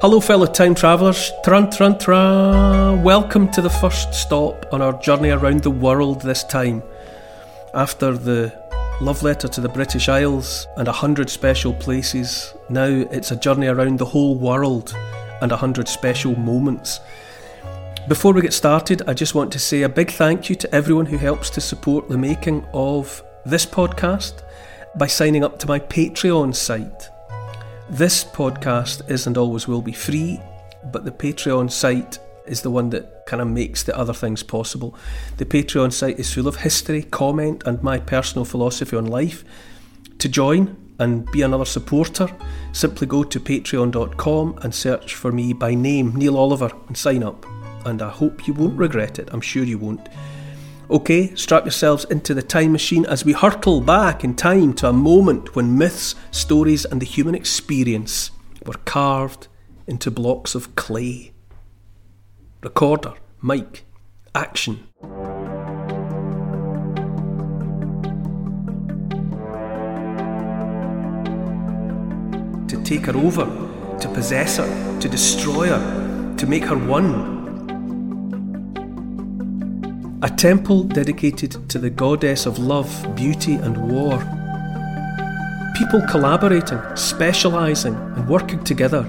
Hello, fellow time travellers. Trun, trun, trun. Welcome to the first stop on our journey around the world this time. After the love letter to the British Isles and a hundred special places, now it's a journey around the whole world and a hundred special moments. Before we get started, I just want to say a big thank you to everyone who helps to support the making of this podcast by signing up to my Patreon site. This podcast is and always will be free, but the Patreon site is the one that kind of makes the other things possible. The Patreon site is full of history, comment, and my personal philosophy on life. To join and be another supporter, simply go to patreon.com and search for me by name, Neil Oliver, and sign up. And I hope you won't regret it, I'm sure you won't. Okay, strap yourselves into the time machine as we hurtle back in time to a moment when myths, stories, and the human experience were carved into blocks of clay. Recorder, mic, action. To take her over, to possess her, to destroy her, to make her one. A temple dedicated to the goddess of love, beauty, and war. People collaborating, specialising, and working together.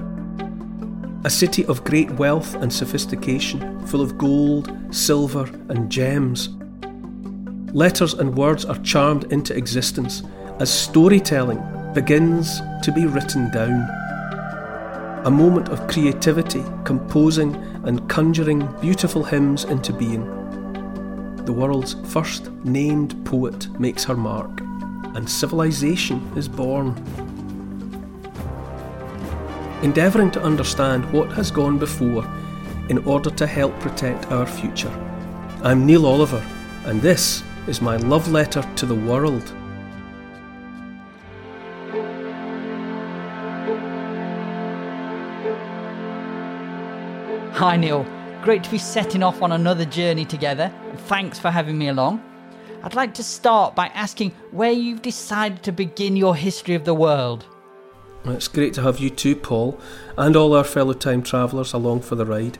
A city of great wealth and sophistication, full of gold, silver, and gems. Letters and words are charmed into existence as storytelling begins to be written down. A moment of creativity, composing and conjuring beautiful hymns into being. The world's first named poet makes her mark, and civilization is born. Endeavouring to understand what has gone before in order to help protect our future. I'm Neil Oliver, and this is my love letter to the world. Hi, Neil. Great to be setting off on another journey together. Thanks for having me along. I'd like to start by asking where you've decided to begin your history of the world. It's great to have you too, Paul, and all our fellow time travellers along for the ride.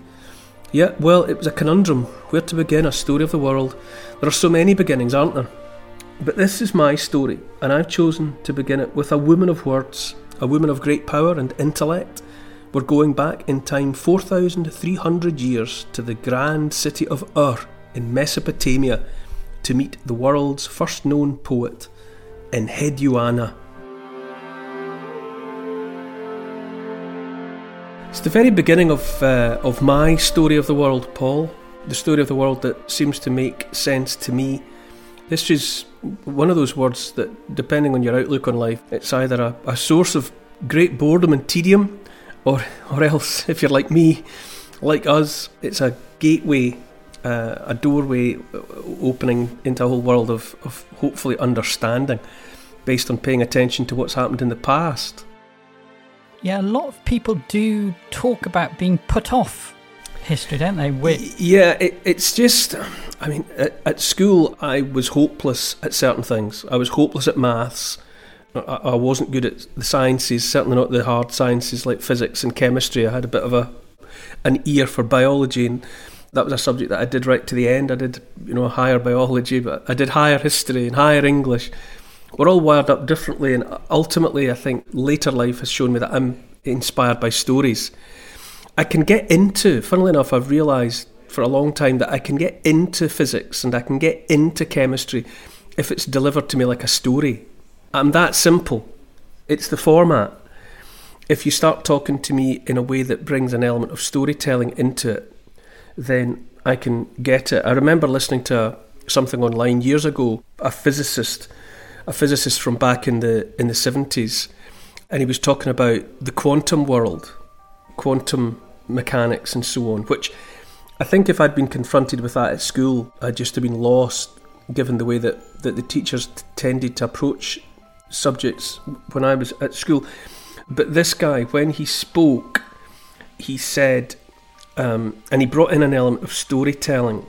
Yeah, well, it was a conundrum. Where to begin a story of the world? There are so many beginnings, aren't there? But this is my story, and I've chosen to begin it with a woman of words, a woman of great power and intellect. We're going back in time 4,300 years to the grand city of Ur in Mesopotamia to meet the world's first known poet, Enheduanna. It's the very beginning of, uh, of my story of the world, Paul. The story of the world that seems to make sense to me. This is one of those words that, depending on your outlook on life, it's either a, a source of great boredom and tedium, or or else, if you're like me, like us, it's a gateway, uh, a doorway opening into a whole world of, of hopefully understanding, based on paying attention to what's happened in the past. Yeah, a lot of people do talk about being put off history, don't they? With Yeah, it, it's just, I mean, at, at school I was hopeless at certain things. I was hopeless at maths. I, I wasn't good at the sciences, certainly not the hard sciences like physics and chemistry. I had a bit of a an ear for biology, and that was a subject that I did right to the end. I did, you know, higher biology, but I did higher history and higher English. we're all wired up differently, and ultimately, I think later life has shown me that I'm inspired by stories. I can get into, funnily enough, I've realised for a long time that I can get into physics and I can get into chemistry if it's delivered to me like a story. I'm that simple. It's the format. If you start talking to me in a way that brings an element of storytelling into it, then I can get it. I remember listening to something online years ago, a physicist, a physicist from back in the in the 70s, and he was talking about the quantum world, quantum mechanics and so on, which I think if I'd been confronted with that at school, I'd just have been lost given the way that, that the teachers t- tended to approach subjects when I was at school. But this guy, when he spoke, he said, um, and he brought in an element of storytelling.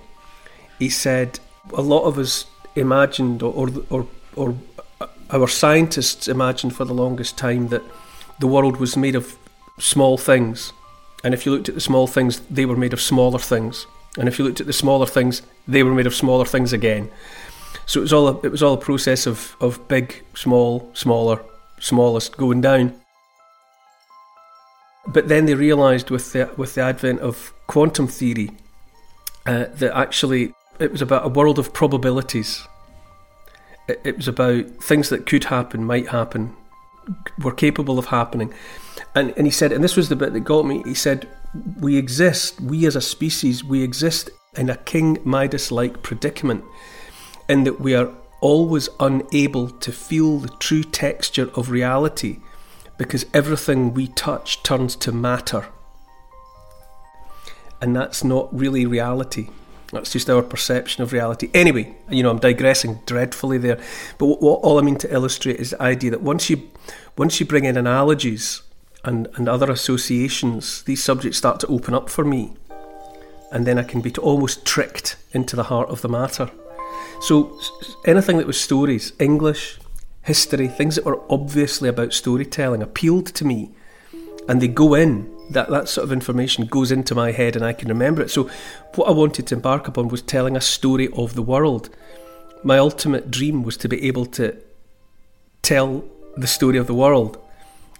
He said, a lot of us imagined, or, or, or, or our scientists imagined for the longest time that the world was made of small things. And if you looked at the small things, they were made of smaller things. And if you looked at the smaller things, they were made of smaller things again. So it was all a, it was all a process of, of big, small, smaller, smallest going down. But then they realised with the with the advent of quantum theory uh, that actually it was about a world of probabilities. It, it was about things that could happen, might happen, were capable of happening. And, and he said, and this was the bit that got me, he said, We exist, we as a species, we exist in a King Midas like predicament, in that we are always unable to feel the true texture of reality because everything we touch turns to matter. And that's not really reality. That's just our perception of reality. Anyway, you know, I'm digressing dreadfully there. But what, what, all I mean to illustrate is the idea that once you, once you bring in analogies and, and other associations, these subjects start to open up for me. And then I can be almost tricked into the heart of the matter. So anything that was stories, English, history, things that were obviously about storytelling appealed to me. And they go in that, that sort of information goes into my head and I can remember it. So, what I wanted to embark upon was telling a story of the world. My ultimate dream was to be able to tell the story of the world.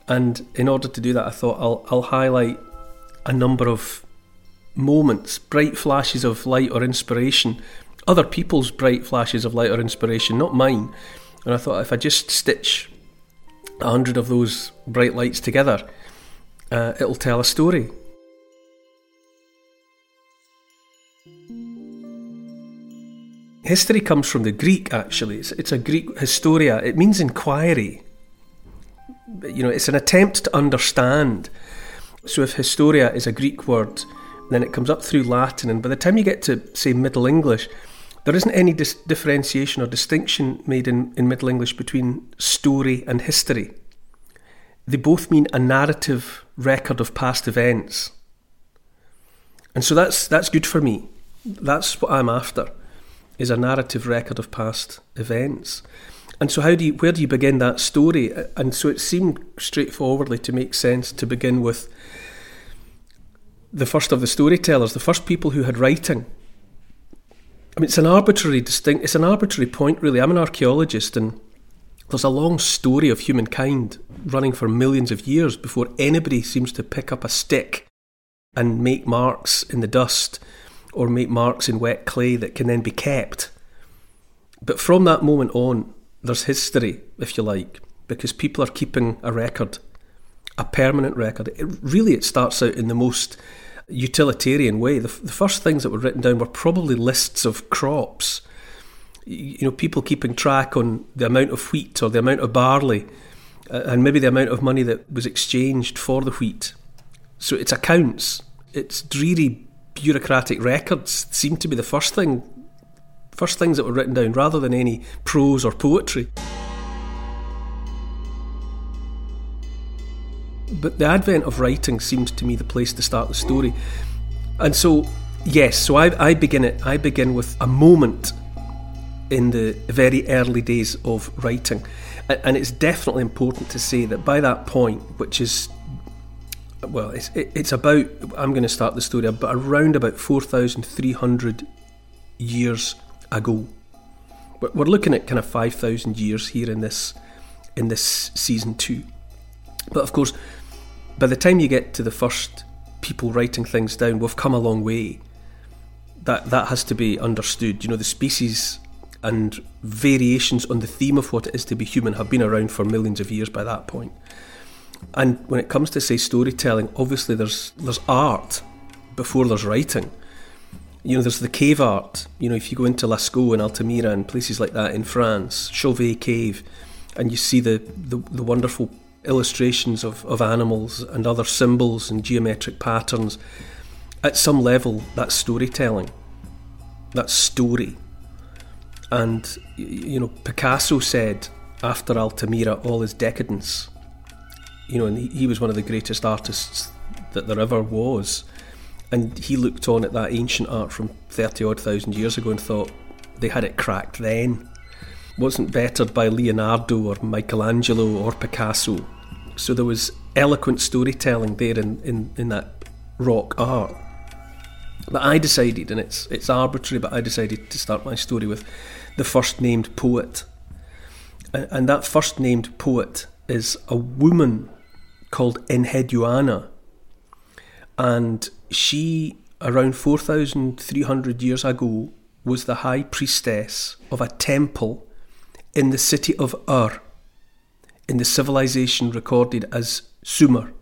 And in order to do that, I thought I'll, I'll highlight a number of moments, bright flashes of light or inspiration, other people's bright flashes of light or inspiration, not mine. And I thought if I just stitch a hundred of those bright lights together, uh, it'll tell a story. History comes from the Greek, actually. It's, it's, a Greek historia. It means inquiry. You know, it's an attempt to understand. So if historia is a Greek word, then it comes up through Latin, and by the time you get to, say, Middle English, there isn't any dis- differentiation or distinction made in, in Middle English between story and history. They both mean a narrative record of past events. And so that's that's good for me. That's what I'm after, is a narrative record of past events. And so how do you where do you begin that story? And so it seemed straightforwardly to make sense to begin with the first of the storytellers, the first people who had writing. Mean, it's an arbitrary distinct. It's an arbitrary point, really. I'm an archaeologist, and there's a long story of humankind running for millions of years before anybody seems to pick up a stick and make marks in the dust or make marks in wet clay that can then be kept. But from that moment on, there's history, if you like, because people are keeping a record, a permanent record. It, really, it starts out in the most utilitarian way. The, the first things that were written down were probably lists of crops you know, people keeping track on the amount of wheat or the amount of barley uh, and maybe the amount of money that was exchanged for the wheat. So it's accounts. It's dreary bureaucratic records seem to be the first thing, first things that were written down rather than any prose or poetry. But the advent of writing seems to me the place to start the story. And so, yes, so I, I begin it. I begin with a moment in the very early days of writing. And it's definitely important to say that by that point, which is, well, it's, it's about, I'm going to start the story, but around about 4,300 years ago, We're, looking at kind of 5,000 years here in this, in this season two. But of course, by the time you get to the first people writing things down, we've come a long way. That that has to be understood. You know, the species and variations on the theme of what it is to be human have been around for millions of years by that point. And when it comes to say storytelling, obviously there's there's art before there's writing. You know, there's the cave art. You know, if you go into Lascaux and Altamira and places like that in France, Chauvet Cave, and you see the, the, the wonderful illustrations of, of animals and other symbols and geometric patterns, at some level, that's storytelling. That's story. And, you know, Picasso said after Altamira, all is decadence. You know, and he, was one of the greatest artists that there ever was. And he looked on at that ancient art from 30 odd thousand years ago and thought they had it cracked then wasn't bettered by Leonardo or Michelangelo or Picasso. So there was eloquent storytelling there in, in, in that rock art. But I decided, and it's it's arbitrary, but I decided to start my story with the first named poet. And, and that first named poet is a woman called Enheduanna. And she, around 4,300 years ago, was the high priestess of a temple in the city of Ur, in the civilization recorded as Sumer,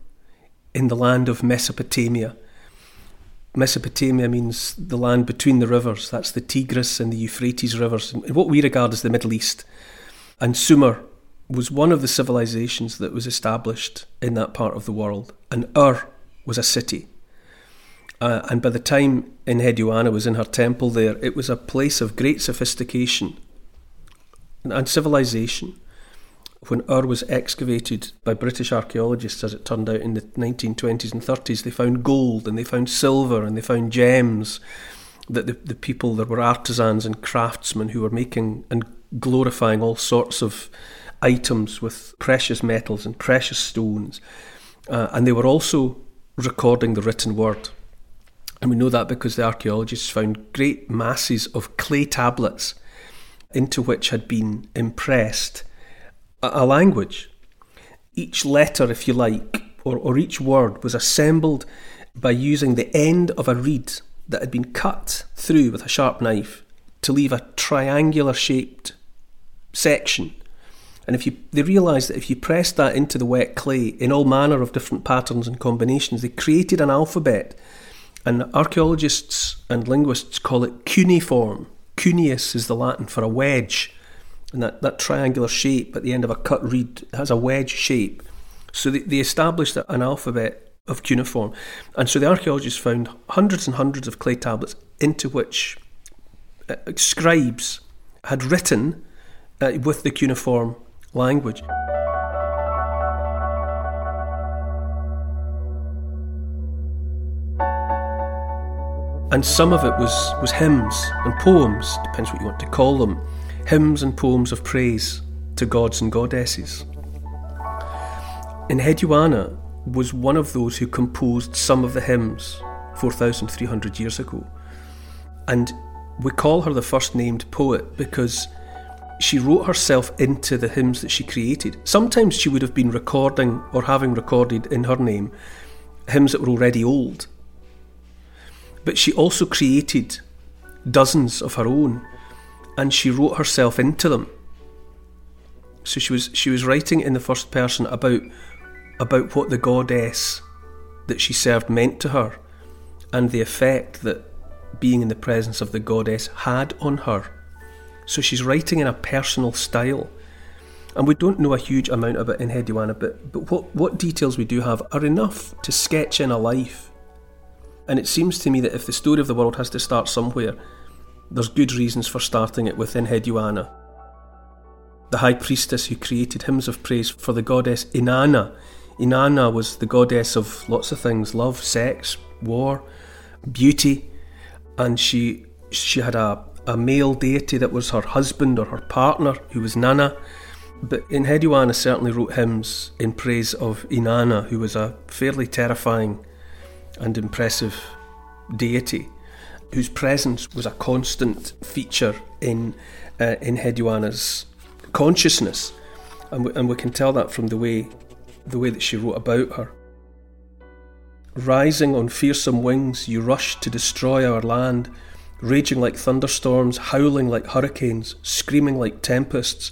in the land of Mesopotamia. Mesopotamia means the land between the rivers. That's the Tigris and the Euphrates rivers, in what we regard as the Middle East. And Sumer was one of the civilizations that was established in that part of the world. And Ur was a city. Uh, and by the time Enheduanna was in her temple there, it was a place of great sophistication and civilization. When Ur was excavated by British archaeologists, as it turned out in the 1920s and 30s, they found gold and they found silver and they found gems. That the, the people, there were artisans and craftsmen who were making and glorifying all sorts of items with precious metals and precious stones. Uh, and they were also recording the written word. And we know that because the archaeologists found great masses of clay tablets into which had been impressed a, language. Each letter, if you like, or, or each word was assembled by using the end of a reed that had been cut through with a sharp knife to leave a triangular shaped section. And if you, they realised that if you pressed that into the wet clay in all manner of different patterns and combinations, they created an alphabet. And archaeologists and linguists call it cuneiform. Cuneus is the Latin for a wedge, and that, that triangular shape at the end of a cut reed has a wedge shape. So they, they established an alphabet of cuneiform. And so the archaeologists found hundreds and hundreds of clay tablets into which uh, scribes had written uh, with the cuneiform language. And some of it was, was hymns and poems, depends what you want to call them, hymns and poems of praise to gods and goddesses. And Enheduanna was one of those who composed some of the hymns 4,300 years ago. And we call her the first named poet because she wrote herself into the hymns that she created. Sometimes she would have been recording or having recorded in her name hymns that were already old but she also created dozens of her own and she wrote herself into them. So she was she was writing in the first person about about what the goddess that she served meant to her and the effect that being in the presence of the goddess had on her. So she's writing in a personal style. And we don't know a huge amount about Enheduanna, but, but what, what details we do have are enough to sketch in a life and it seems to me that if the story of the world has to start somewhere, there's good reasons for starting it with Enheduanna. the high priestess who created hymns of praise for the goddess Inanna. Inanna was the goddess of lots of things love, sex, war, beauty, and she she had a, a male deity that was her husband or her partner who was Nanna. But Enheduanna certainly wrote hymns in praise of Inanna, who was a fairly terrifying and impressive deity whose presence was a constant feature in uh, in Enheduanna's consciousness, and we, and we can tell that from the way the way that she wrote about her. Rising on fearsome wings, you rush to destroy our land, raging like thunderstorms, howling like hurricanes, screaming like tempests,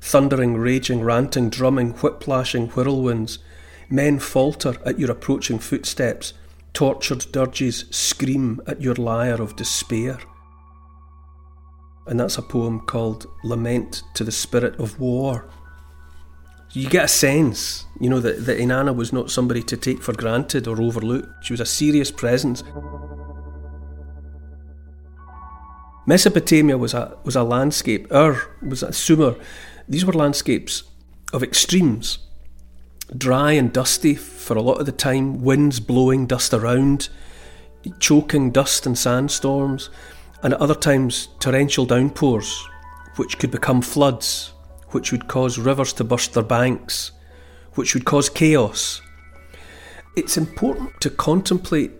thundering, raging, ranting, drumming, whiplashing whirlwinds. Men falter at your approaching footsteps, tortured dirges scream at your lyre of despair. And that's a poem called Lament to the Spirit of War you get a sense, you know, that, that Inanna was not somebody to take for granted or overlook. She was a serious presence. Mesopotamia was a was a landscape. Ur was a Sumer. These were landscapes of extremes, dry and dusty for a lot of the time. Winds blowing dust around, choking dust and sandstorms, and at other times torrential downpours, which could become floods which would cause rivers to burst their banks, which would cause chaos. It's important to contemplate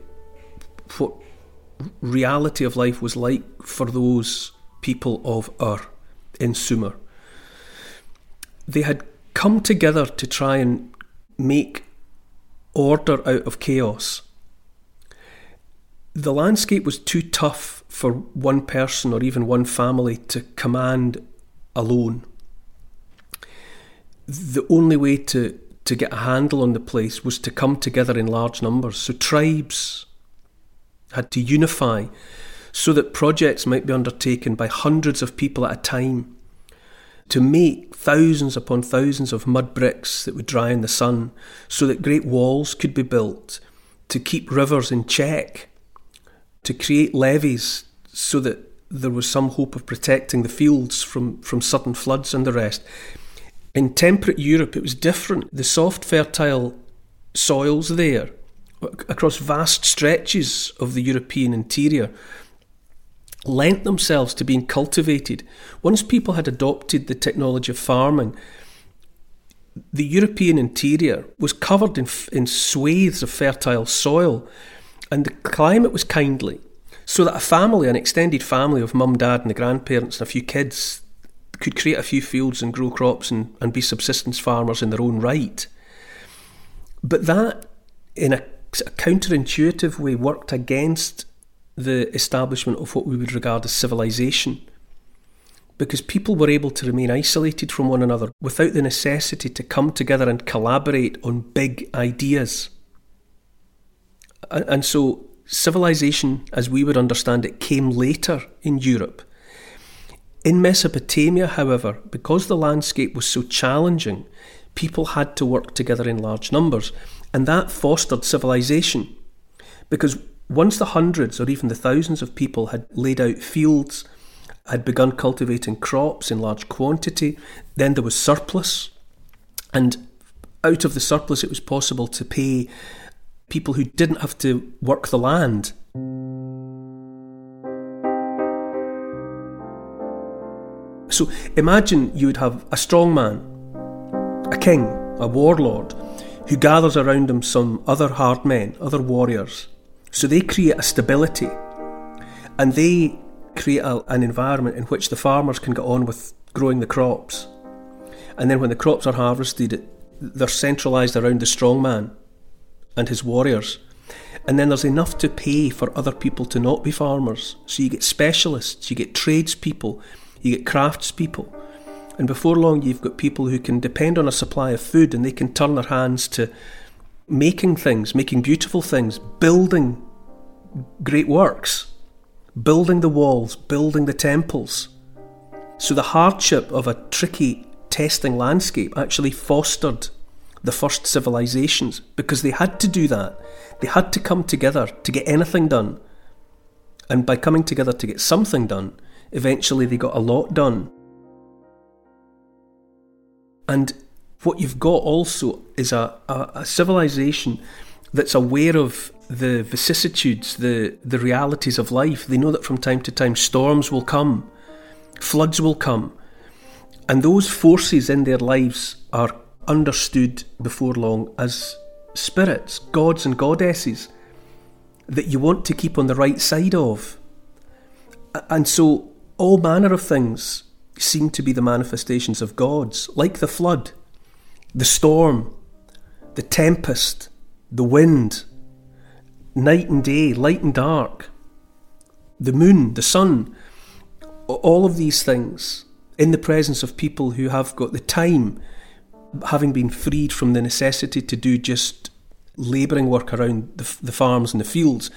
what reality of life was like for those people of Ur in Sumer. They had come together to try and make order out of chaos. The landscape was too tough for one person or even one family to command alone the only way to, to get a handle on the place was to come together in large numbers. So tribes had to unify so that projects might be undertaken by hundreds of people at a time to make thousands upon thousands of mud bricks that would dry in the sun, so that great walls could be built, to keep rivers in check, to create levees so that there was some hope of protecting the fields from, from sudden floods and the rest. In temperate Europe, it was different. The soft, fertile soils there, across vast stretches of the European interior, lent themselves to being cultivated. Once people had adopted the technology of farming, the European interior was covered in, in swathes of fertile soil, and the climate was kindly. So that a family, an extended family of mum, dad, and the grandparents, and a few kids, could create a few fields and grow crops and, and be subsistence farmers in their own right. But that, in a, a counterintuitive way, worked against the establishment of what we would regard as civilization. Because people were able to remain isolated from one another without the necessity to come together and collaborate on big ideas. And so, civilization, as we would understand it, came later in Europe in Mesopotamia, however, because the landscape was so challenging, people had to work together in large numbers, and that fostered civilization. Because once the hundreds or even the thousands of people had laid out fields, had begun cultivating crops in large quantity, then there was surplus, and out of the surplus, it was possible to pay people who didn't have to work the land. So imagine you would have a strong man, a king, a warlord, who gathers around him some other hard men, other warriors. So they create a stability and they create a, an environment in which the farmers can get on with growing the crops. And then when the crops are harvested, they're centralised around the strong man and his warriors. And then there's enough to pay for other people to not be farmers. So you get specialists, you get tradespeople, you get craftspeople. And before long, you've got people who can depend on a supply of food and they can turn their hands to making things, making beautiful things, building great works, building the walls, building the temples. So the hardship of a tricky testing landscape actually fostered the first civilizations because they had to do that. They had to come together to get anything done. And by coming together to get something done, Eventually, they got a lot done. And what you've got also is a, a, a civilization that's aware of the vicissitudes, the, the realities of life. They know that from time to time storms will come, floods will come, and those forces in their lives are understood before long as spirits, gods, and goddesses that you want to keep on the right side of. And so all manner of things seem to be the manifestations of gods, like the flood, the storm, the tempest, the wind, night and day, light and dark, the moon, the sun, all of these things in the presence of people who have got the time, having been freed from the necessity to do just labouring work around the, the farms and the fields,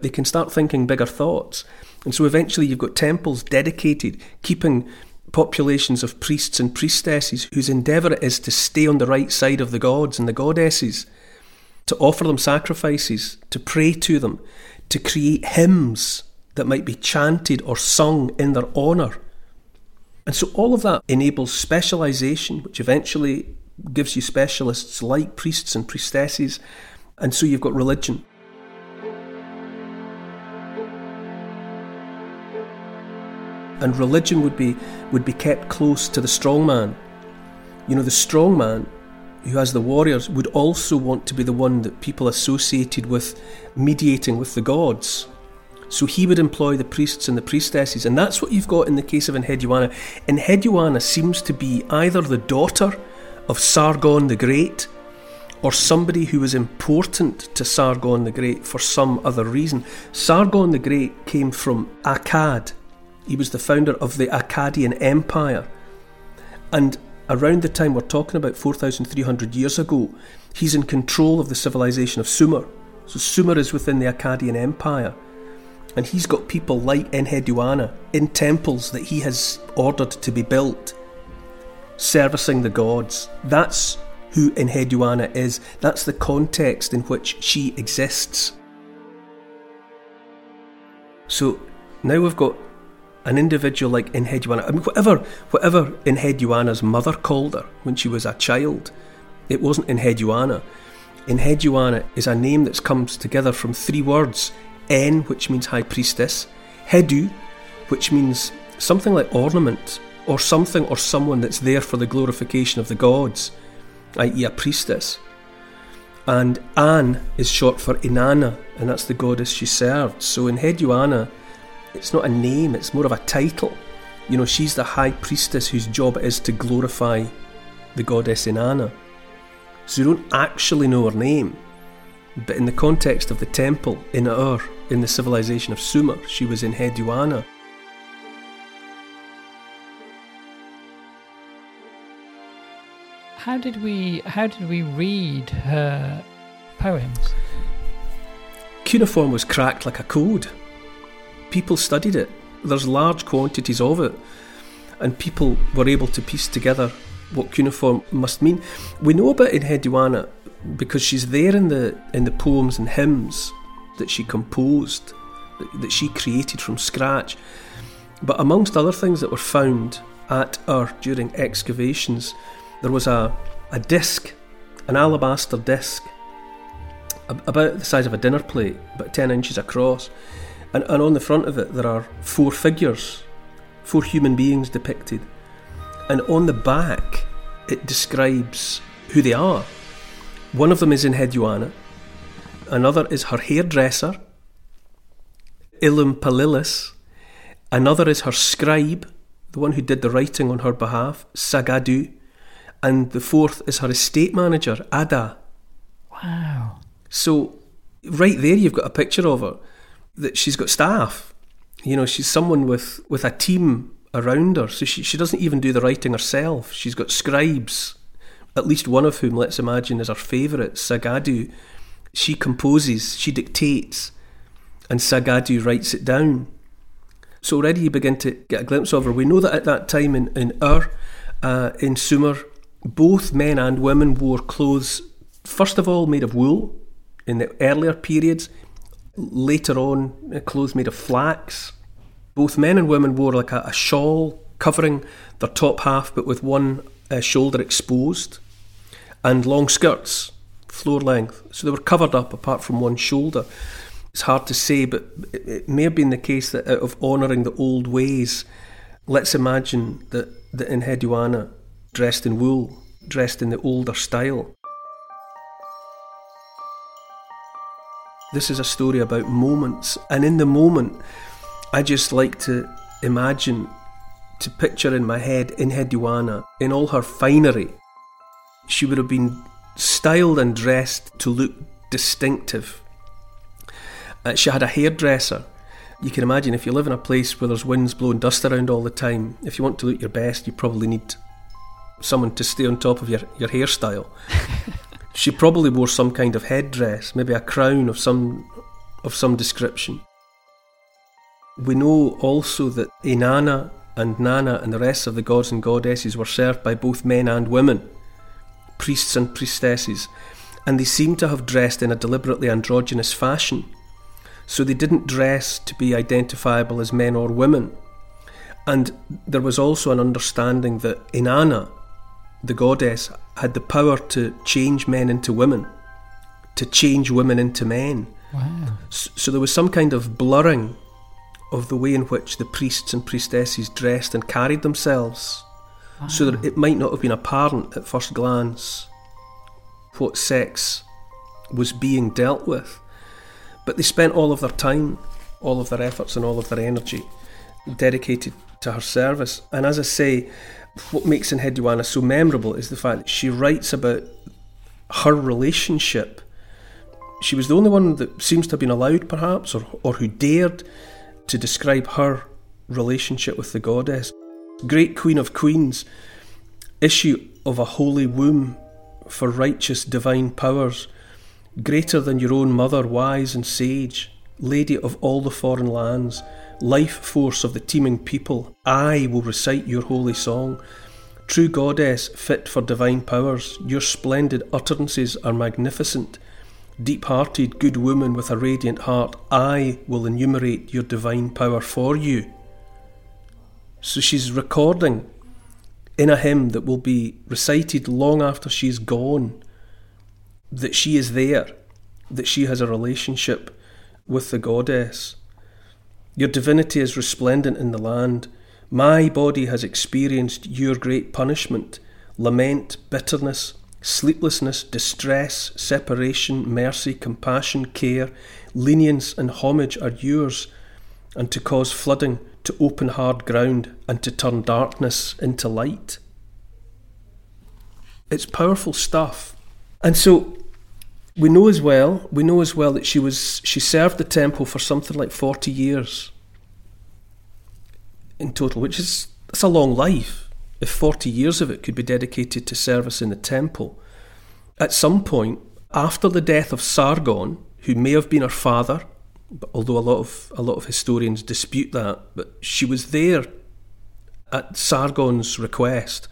they can start thinking bigger thoughts. And so eventually you've got temples dedicated, keeping populations of priests and priestesses whose endeavour it is to stay on the right side of the gods and the goddesses, to offer them sacrifices, to pray to them, to create hymns that might be chanted or sung in their honour. And so all of that enables specialisation, which eventually gives you specialists like priests and priestesses. And so you've got religion. And religion would be would be kept close to the strong man. You know, the strong man who has the warriors would also want to be the one that people associated with mediating with the gods. So he would employ the priests and the priestesses, and that's what you've got in the case of Enheduanna. Enheduanna seems to be either the daughter of Sargon the Great or somebody who was important to Sargon the Great for some other reason. Sargon the Great came from Akkad. He was the founder of the Akkadian Empire. And around the time we're talking about 4,300 years ago, he's in control of the civilization of Sumer. So Sumer is within the Akkadian Empire. And he's got people like Enheduanna in temples that he has ordered to be built, servicing the gods. That's who Enheduanna is. That's the context in which she exists. So now we've got an individual like Enheduanna. I mean, whatever, whatever Enheduanna's mother called her when she was a child, it wasn't Enheduanna. Enheduanna is a name that comes together from three words En, which means high priestess, Hedu, which means something like ornament, or something or someone that's there for the glorification of the gods, i.e., a priestess. And An is short for Inanna, and that's the goddess she served. So Enheduanna, it's not a name, it's more of a title. You know, she's the high priestess whose job it is to glorify the goddess Inanna. So you don't actually know her name, but in the context of the temple in Ur, in the civilization of Sumer, she was Enheduanna. How did we how did we read her poems? Cuneiform was cracked like a code. People studied it. There's large quantities of it, and people were able to piece together what cuneiform must mean. We know about Enheduanna because she's there in the in the poems and hymns that she composed, that, that she created from scratch. But amongst other things that were found at Ur during excavations, there was a, a disc, an alabaster disc, about the size of a dinner plate, about 10 inches across. And, and on the front of it, there are four figures, four human beings depicted. And on the back, it describes who they are. One of them is Enheduanna, another is her hairdresser, Ilum Palilis, another is her scribe, the one who did the writing on her behalf, Sagadu, and the fourth is her estate manager, Adda. Wow. So, right there, you've got a picture of her that she's got staff. You know, she's someone with, with a team around her. So, she, she doesn't even do the writing herself. She's got scribes, at least one of whom, let's imagine, is her favourite, Sagadu. She composes, she dictates, and Sagadu writes it down. So, already you begin to get a glimpse of her. We know that at that time in, in Ur, uh, in Sumer, both men and women wore clothes, first of all, made of wool in the earlier periods, later on, clothes made of flax. Both men and women wore like a, a shawl covering their top half but with one uh, shoulder exposed, and long skirts, floor length. So they were covered up apart from one shoulder. It's hard to say, but it, it may have been the case that out of honouring the old ways, let's imagine that, that Enheduanna dressed in wool, dressed in the older style. This is a story about moments, and in the moment, I just like to imagine to picture in my head Enheduanna in all her finery. She would have been styled and dressed to look distinctive. Uh, she had a hairdresser. You can imagine if you live in a place where there's winds blowing dust around all the time, if you want to look your best, you probably need someone to stay on top of your, your hairstyle. she probably wore some kind of headdress, maybe a crown of some of some description. We know also that Inanna and Nanna and the rest of the gods and goddesses were served by both men and women, priests and priestesses, and they seem to have dressed in a deliberately androgynous fashion. So they didn't dress to be identifiable as men or women. And there was also an understanding that Inanna, the goddess, had the power to change men into women, to change women into men. Wow. So there was some kind of blurring of the way in which the priests and priestesses dressed and carried themselves, wow. so that it might not have been apparent at first glance what sex was being dealt with. But they spent all of their time, all of their efforts, and all of their energy dedicated to her service. And as I say, what makes Enheduanna so memorable is the fact that she writes about her relationship. She was the only one that seems to have been allowed, perhaps, or, or who dared to describe her relationship with the goddess. Great Queen of Queens, issue of a holy womb for righteous divine powers, greater than your own mother, wise and sage, lady of all the foreign lands, life force of the teeming people, I will recite your holy song. True goddess, fit for divine powers, your splendid utterances are magnificent. Deep hearted, good woman with a radiant heart, I will enumerate your divine power for you. So she's recording in a hymn that will be recited long after she's gone that she is there, that she has a relationship with the goddess. Your divinity is resplendent in the land. My body has experienced your great punishment, lament, bitterness, sleeplessness, distress, separation, mercy, compassion, care, lenience, and homage are yours, and to cause flooding, to open hard ground, and to turn darkness into light. It's powerful stuff. And so we know as well, we know as well that she was she served the temple for something like 40 years in total, which is that's a long life if 40 years of it could be dedicated to service in the temple. At some point, after the death of Sargon, who may have been her father, but although a lot of a lot of historians dispute that, but she was there at Sargon's request.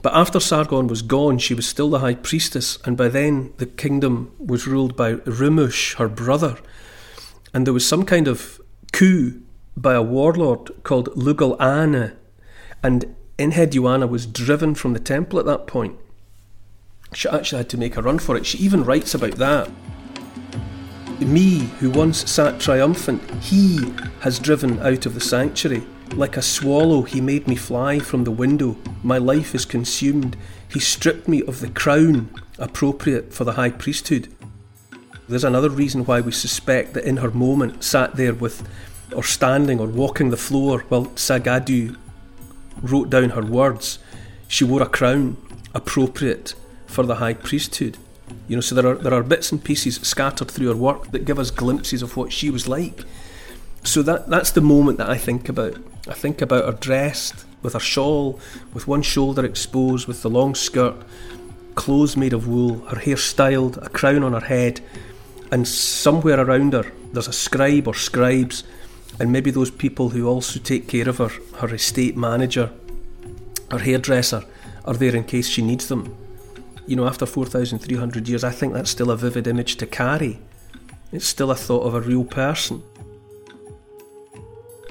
But after Sargon was gone, she was still the high priestess, and by then the kingdom was ruled by Rimush, her brother. And there was some kind of coup by a warlord called Lugal Ane, and Enheduanna was driven from the temple at that point. She actually had to make a run for it. She even writes about that. Me, who once sat triumphant, he has driven out of the sanctuary. Like a swallow, he made me fly from the window. My life is consumed. He stripped me of the crown appropriate for the high priesthood. There's another reason why we suspect that in her moment, sat there with, or standing or walking the floor while Sagadu wrote down her words, she wore a crown appropriate for the high priesthood. You know, so there are there are bits and pieces scattered through her work that give us glimpses of what she was like. So that that's the moment that I think about. I think about her dressed with her shawl, with one shoulder exposed, with the long skirt, clothes made of wool, her hair styled, a crown on her head, and somewhere around her there's a scribe or scribes, and maybe those people who also take care of her, her estate manager, her hairdresser, are there in case she needs them. You know, after 4,300 years, I think that's still a vivid image to carry. It's still a thought of a real person.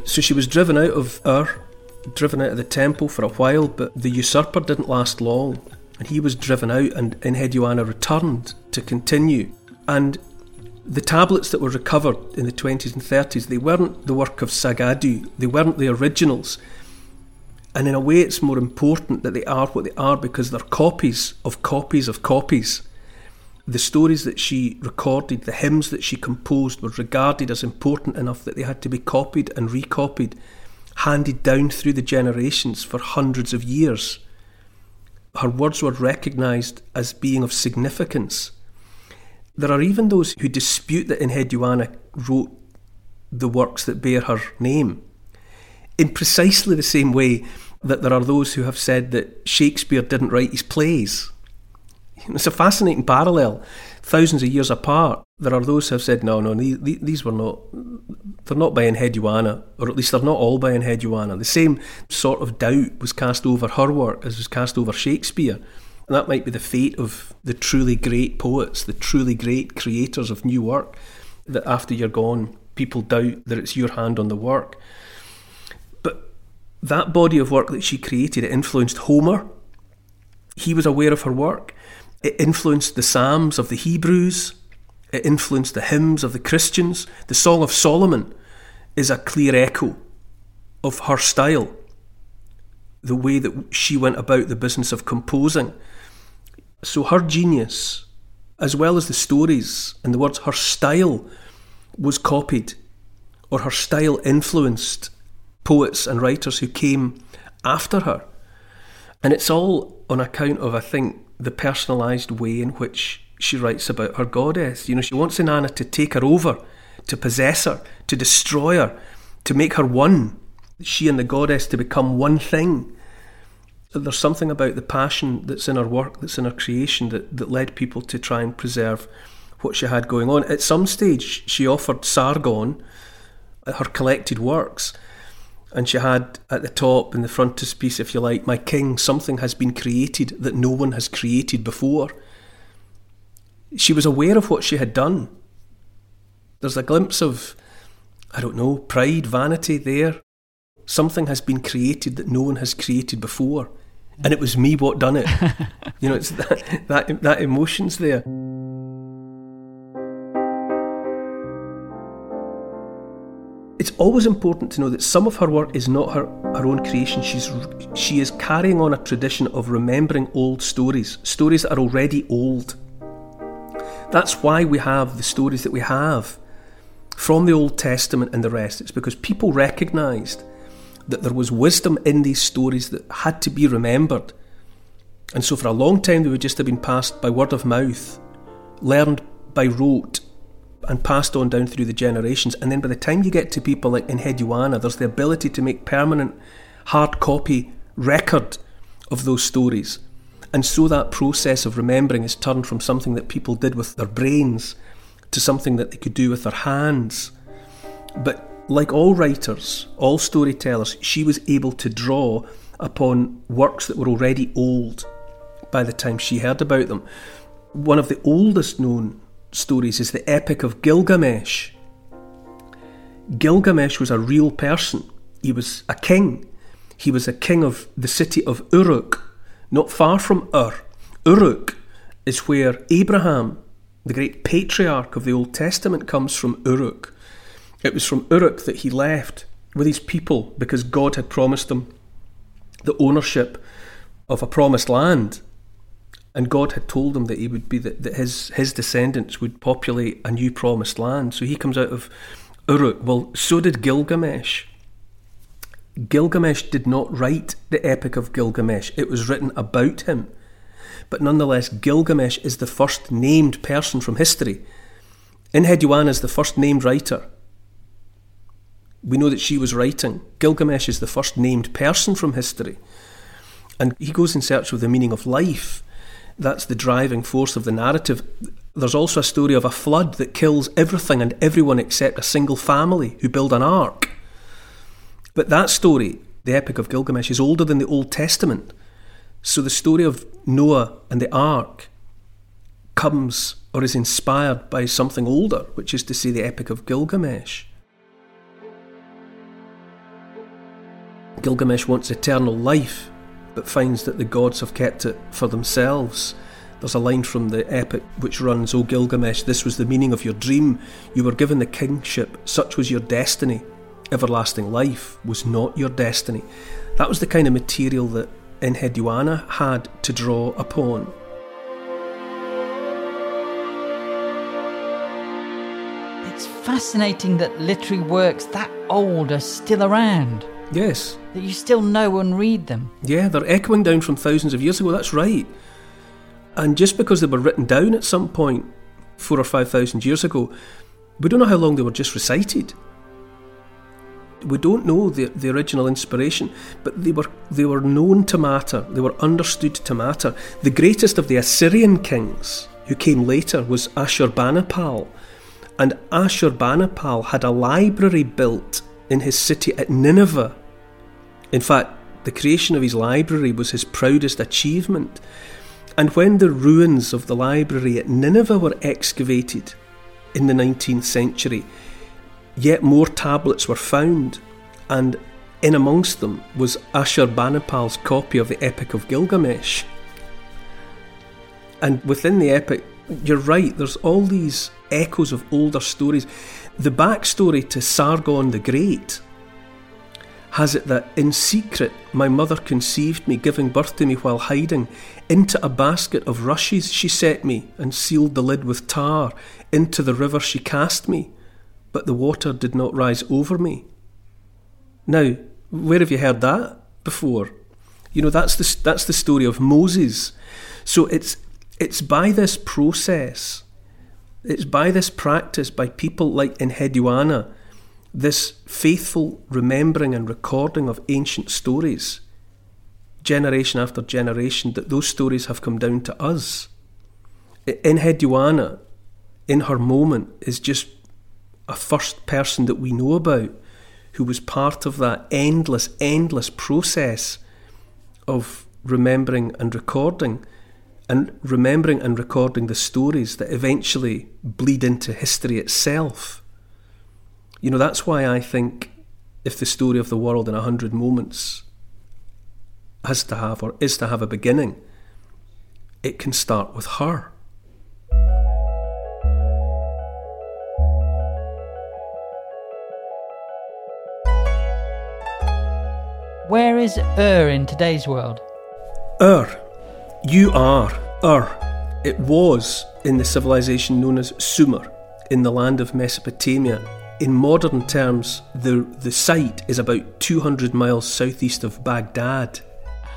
So she was driven out of Ur, driven out of the temple for a while, but the usurper didn't last long, and he was driven out, and Enheduanna returned to continue. And the tablets that were recovered in the 20s and 30s, they weren't the work of Sagadu, they weren't the originals. And in a way, it's more important that they are what they are because they're copies of copies of copies. The stories that she recorded, the hymns that she composed, were regarded as important enough that they had to be copied and recopied handed down through the generations for hundreds of years. Her words were recognised as being of significance. There are even those who dispute that Enheduanna wrote the works that bear her name, in precisely the same way that there are those who have said that Shakespeare didn't write his plays. It's a fascinating parallel. Thousands of years apart, there are those who have said, no, no, these were not, they're not by Enheduanna, or at least they're not all by Enheduanna. The same sort of doubt was cast over her work as was cast over Shakespeare. And that might be the fate of the truly great poets, the truly great creators of new work, that after you're gone, people doubt that it's your hand on the work. But that body of work that she created, it influenced Homer. He was aware of her work. It influenced the Psalms of the Hebrews. It influenced the hymns of the Christians. The Song of Solomon is a clear echo of her style, the way that she went about the business of composing. So her genius, as well as the stories and the words, her style was copied, or her style influenced poets and writers who came after her. And it's all on account of, I think, the personalised way in which she writes about her goddess. You know, she wants Inanna to take her over, to possess her, to destroy her, to make her one. She and the goddess to become one thing. There's something about the passion that's in her work, that's in her creation, that, that led people to try and preserve what she had going on. At some stage, she offered Sargon her collected works, and she had at the top in the frontispiece, if you like, My King, something has been created that no one has created before. She was aware of what she had done. There's a glimpse of, I don't know, pride, vanity there. Something has been created that no one has created before. And it was me what done it. you know, it's that, that, that emotion's there. It's always important to know that some of her work is not her, her own creation. She's, she is carrying on a tradition of remembering old stories, stories that are already old. That's why we have the stories that we have from the Old Testament and the rest. It's because people recognised that there was wisdom in these stories that had to be remembered. And so for a long time they would just have been passed by word of mouth, learned by rote, and passed on down through the generations. And then by the time you get to people like in Enheduanna, there's the ability to make permanent hard copy record of those stories. And so that process of remembering is turned from something that people did with their brains to something that they could do with their hands. But like all writers, all storytellers, she was able to draw upon works that were already old by the time she heard about them. One of the oldest known stories is the Epic of Gilgamesh. Gilgamesh was a real person. He was a king. He was a king of the city of Uruk, not far from Ur. Uruk is where Abraham, the great patriarch of the Old Testament, comes from Uruk. It was from Uruk that he left with his people because God had promised them the ownership of a promised land and God had told him that he would be that, that his his descendants would populate a new promised land. So he comes out of Uruk. Well, so did Gilgamesh. Gilgamesh did not write the Epic of Gilgamesh. It was written about him. But nonetheless, Gilgamesh is the first named person from history. Enheduanna is the first named writer. We know that she was writing. Gilgamesh is the first named person from history. And he goes in search of the meaning of life that's the driving force of the narrative. There's also a story of a flood that kills everything and everyone except a single family who build an ark. But that story, the Epic of Gilgamesh, is older than the Old Testament. So the story of Noah and the ark comes or is inspired by something older, which is to say the Epic of Gilgamesh. Gilgamesh wants eternal life but finds that the gods have kept it for themselves. There's a line from the epic which runs, O Gilgamesh, this was the meaning of your dream. You were given the kingship, such was your destiny. Everlasting life was not your destiny. That was the kind of material that Enheduanna had to draw upon. It's fascinating that literary works that old are still around. Yes. That you still know and read them. Yeah, they're echoing down from thousands of years ago, that's right. And just because they were written down at some point, four or five thousand years ago, we don't know how long they were just recited. We don't know the, the original inspiration, but they were they were known to matter. They were understood to matter. The greatest of the Assyrian kings, who came later, was Ashurbanipal, and Ashurbanipal had a library built in his city at Nineveh. In fact, the creation of his library was his proudest achievement. And when the ruins of the library at Nineveh were excavated in the 19th century, yet more tablets were found, and in amongst them was Ashurbanipal's copy of the Epic of Gilgamesh. And within the epic, you're right, there's all these echoes of older stories. The backstory to Sargon the Great has it that in secret my mother conceived me, giving birth to me while hiding. Into a basket of rushes she set me, and sealed the lid with tar. Into the river she cast me, but the water did not rise over me. Now, where have you heard that before? You know, that's the, that's the story of Moses. So it's, it's by this process, it's by this practice, by people like Enheduanna, this faithful remembering and recording of ancient stories, generation after generation, that those stories have come down to us. In Enheduanna, in her moment, is just a first person that we know about who was part of that endless, endless process of remembering and recording, and remembering and recording the stories that eventually bleed into history itself. You know, that's why I think if the story of the world in a hundred moments has to have or is to have a beginning, it can start with her. Where is Ur in today's world? Ur. You are Ur. It was in the civilization known as Sumer, in the land of Mesopotamia. In modern terms, the, the site is about 200 miles southeast of Baghdad.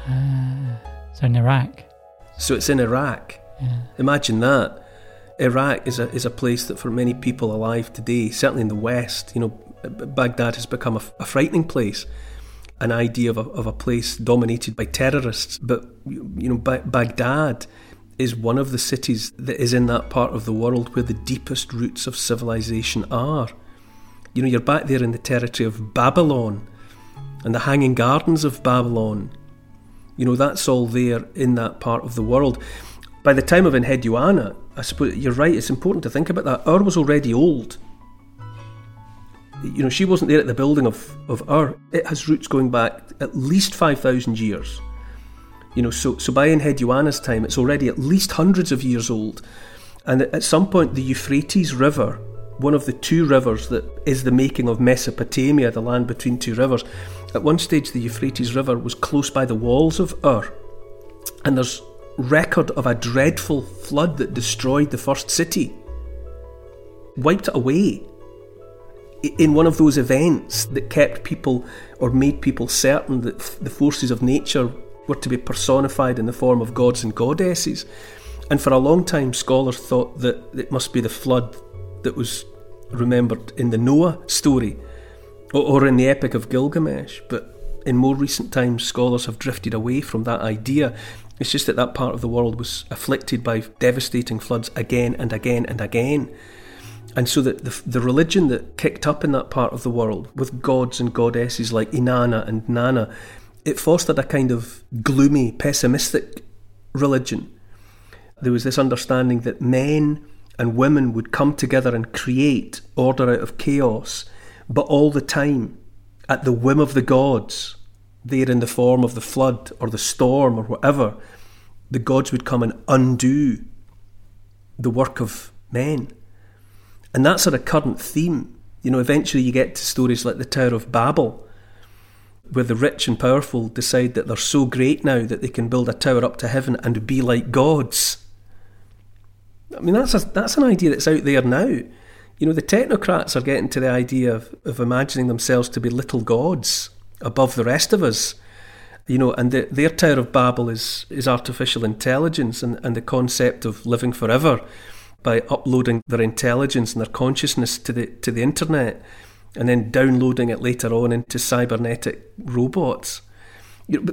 Uh, so in Iraq. So it's in Iraq. Yeah. Imagine that. Iraq is a, is a place that for many people alive today, certainly in the West, you know, Baghdad has become a, a frightening place an idea of a, of a place dominated by terrorists. But, you know, ba- Baghdad is one of the cities that is in that part of the world where the deepest roots of civilization are. You know, you're back there in the territory of Babylon and the Hanging Gardens of Babylon. You know, that's all there in that part of the world. By the time of Enheduanna, I suppose you're right, it's important to think about that. Ur was already old you know, she wasn't there at the building of, of Ur. It has roots going back at least 5,000 years. You know, so, so by Enheduanna's time, it's already at least hundreds of years old. And at some point, the Euphrates River, one of the two rivers that is the making of Mesopotamia, the land between two rivers, at one stage, the Euphrates River was close by the walls of Ur. And there's record of a dreadful flood that destroyed the first city, wiped it away in one of those events that kept people or made people certain that the forces of nature were to be personified in the form of gods and goddesses. And for a long time, scholars thought that it must be the flood that was remembered in the Noah story or, in the Epic of Gilgamesh. But in more recent times, scholars have drifted away from that idea. It's just that that part of the world was afflicted by devastating floods again and again and again. And so that the, the religion that kicked up in that part of the world, with gods and goddesses like Inanna and Nanna, it fostered a kind of gloomy, pessimistic religion. There was this understanding that men and women would come together and create order out of chaos, but all the time at the whim of the gods, there in the form of the flood or the storm or whatever, the gods would come and undo the work of men. And that's a recurrent theme. You know, eventually you get to stories like the Tower of Babel, where the rich and powerful decide that they're so great now that they can build a tower up to heaven and be like gods. I mean, that's, a, that's an idea that's out there now. You know, the technocrats are getting to the idea of, of imagining themselves to be little gods above the rest of us. You know, and the, their Tower of Babel is, is artificial intelligence and, and the concept of living forever by uploading their intelligence and their consciousness to the to the internet and then downloading it later on into cybernetic robots.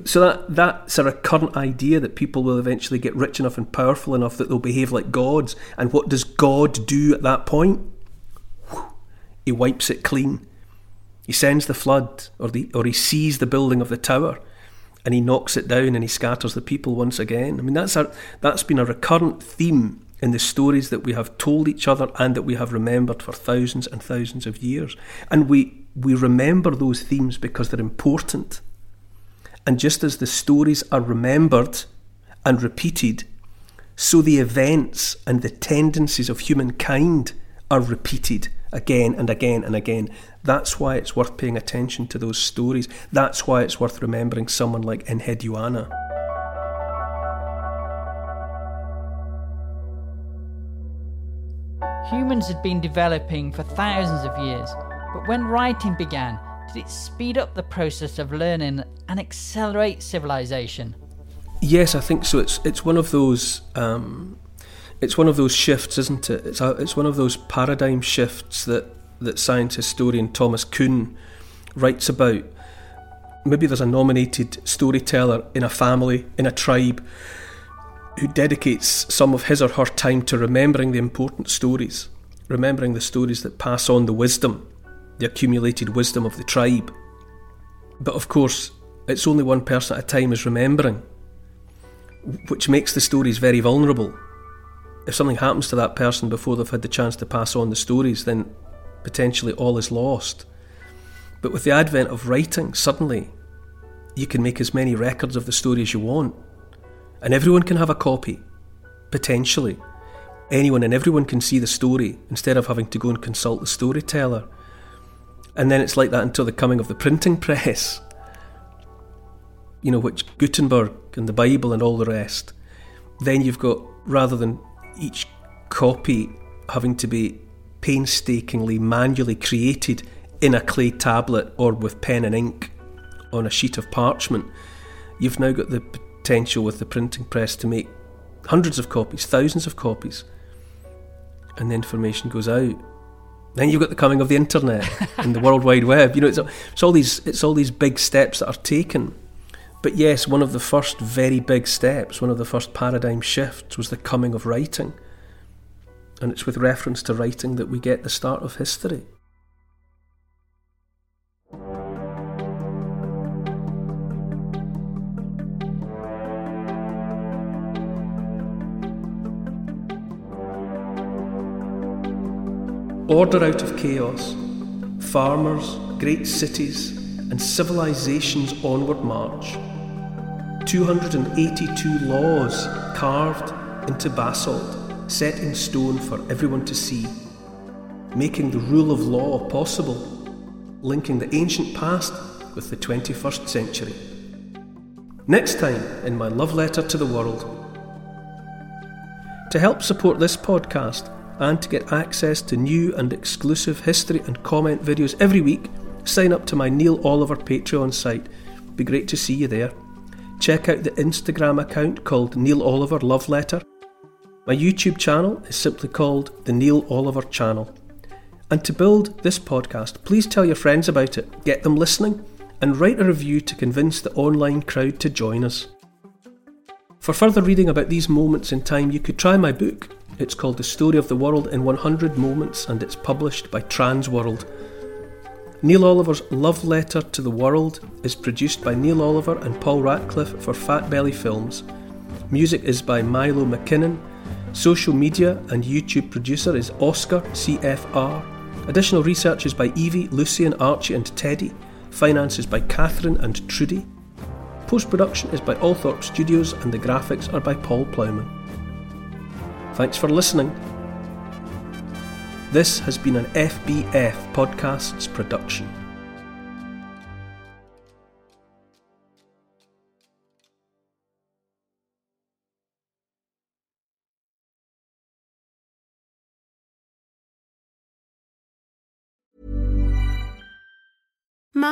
So that that sort of current idea that people will eventually get rich enough and powerful enough that they'll behave like gods. And what does God do at that point? He wipes it clean. He sends the flood, or the or he sees the building of the tower, and he knocks it down and he scatters the people once again. I mean that's a that's been a recurrent theme in the stories that we have told each other and that we have remembered for thousands and thousands of years. And we, we remember those themes because they're important. And just as the stories are remembered and repeated, so the events and the tendencies of humankind are repeated again and again and again. That's why it's worth paying attention to those stories. That's why it's worth remembering someone like Enheduanna. Humans had been developing for thousands of years, but when writing began, did it speed up the process of learning and accelerate civilization? Yes, I think so. It's it's one of those um, it's one of those shifts, isn't it? It's a, it's one of those paradigm shifts that that science historian Thomas Kuhn writes about. Maybe there's a nominated storyteller in a family, in a tribe, who dedicates some of his or her time to remembering the important stories, remembering the stories that pass on the wisdom, the accumulated wisdom of the tribe. But of course, it's only one person at a time is remembering, which makes the stories very vulnerable. If something happens to that person before they've had the chance to pass on the stories, then potentially all is lost. But with the advent of writing, suddenly you can make as many records of the story as you want and everyone can have a copy, potentially. Anyone and everyone can see the story instead of having to go and consult the storyteller. And then it's like that until the coming of the printing press, you know, which Gutenberg and the Bible and all the rest. Then you've got, rather than each copy having to be painstakingly manually created in a clay tablet or with pen and ink on a sheet of parchment, you've now got the potential with the printing press to make hundreds of copies, thousands of copies, and the information goes out. Then you've got the coming of the internet and the World Wide Web. You know, it's, it's all these it's all these big steps that are taken. But yes, one of the first very big steps, one of the first paradigm shifts, was the coming of writing. And it's with reference to writing that we get the start of history. Order out of chaos, farmers, great cities, and civilization's onward march. 282 laws carved into basalt, set in stone for everyone to see, making the rule of law possible, linking the ancient past with the 21st century. Next time in my love letter to the world. To help support this podcast, and to get access to new and exclusive history and comment videos every week, sign up to my Neil Oliver Patreon site. Be great to see you there. Check out the Instagram account called Neil Oliver Love Letter. My YouTube channel is simply called The Neil Oliver Channel. And to build this podcast, please tell your friends about it, get them listening, and write a review to convince the online crowd to join us. For further reading about these moments in time, you could try my book, it's called The Story of the World in 100 Moments and it's published by Transworld. Neil Oliver's Love Letter to the World is produced by Neil Oliver and Paul Ratcliffe for Fat Belly Films. Music is by Milo McKinnon. Social media and YouTube producer is Oscar CFR. Additional research is by Evie, Lucian, Archie, and Teddy. Finance is by Catherine and Trudy. Post production is by Althorpe Studios, and the graphics are by Paul Plowman. Thanks for listening. This has been an FBF Podcasts production.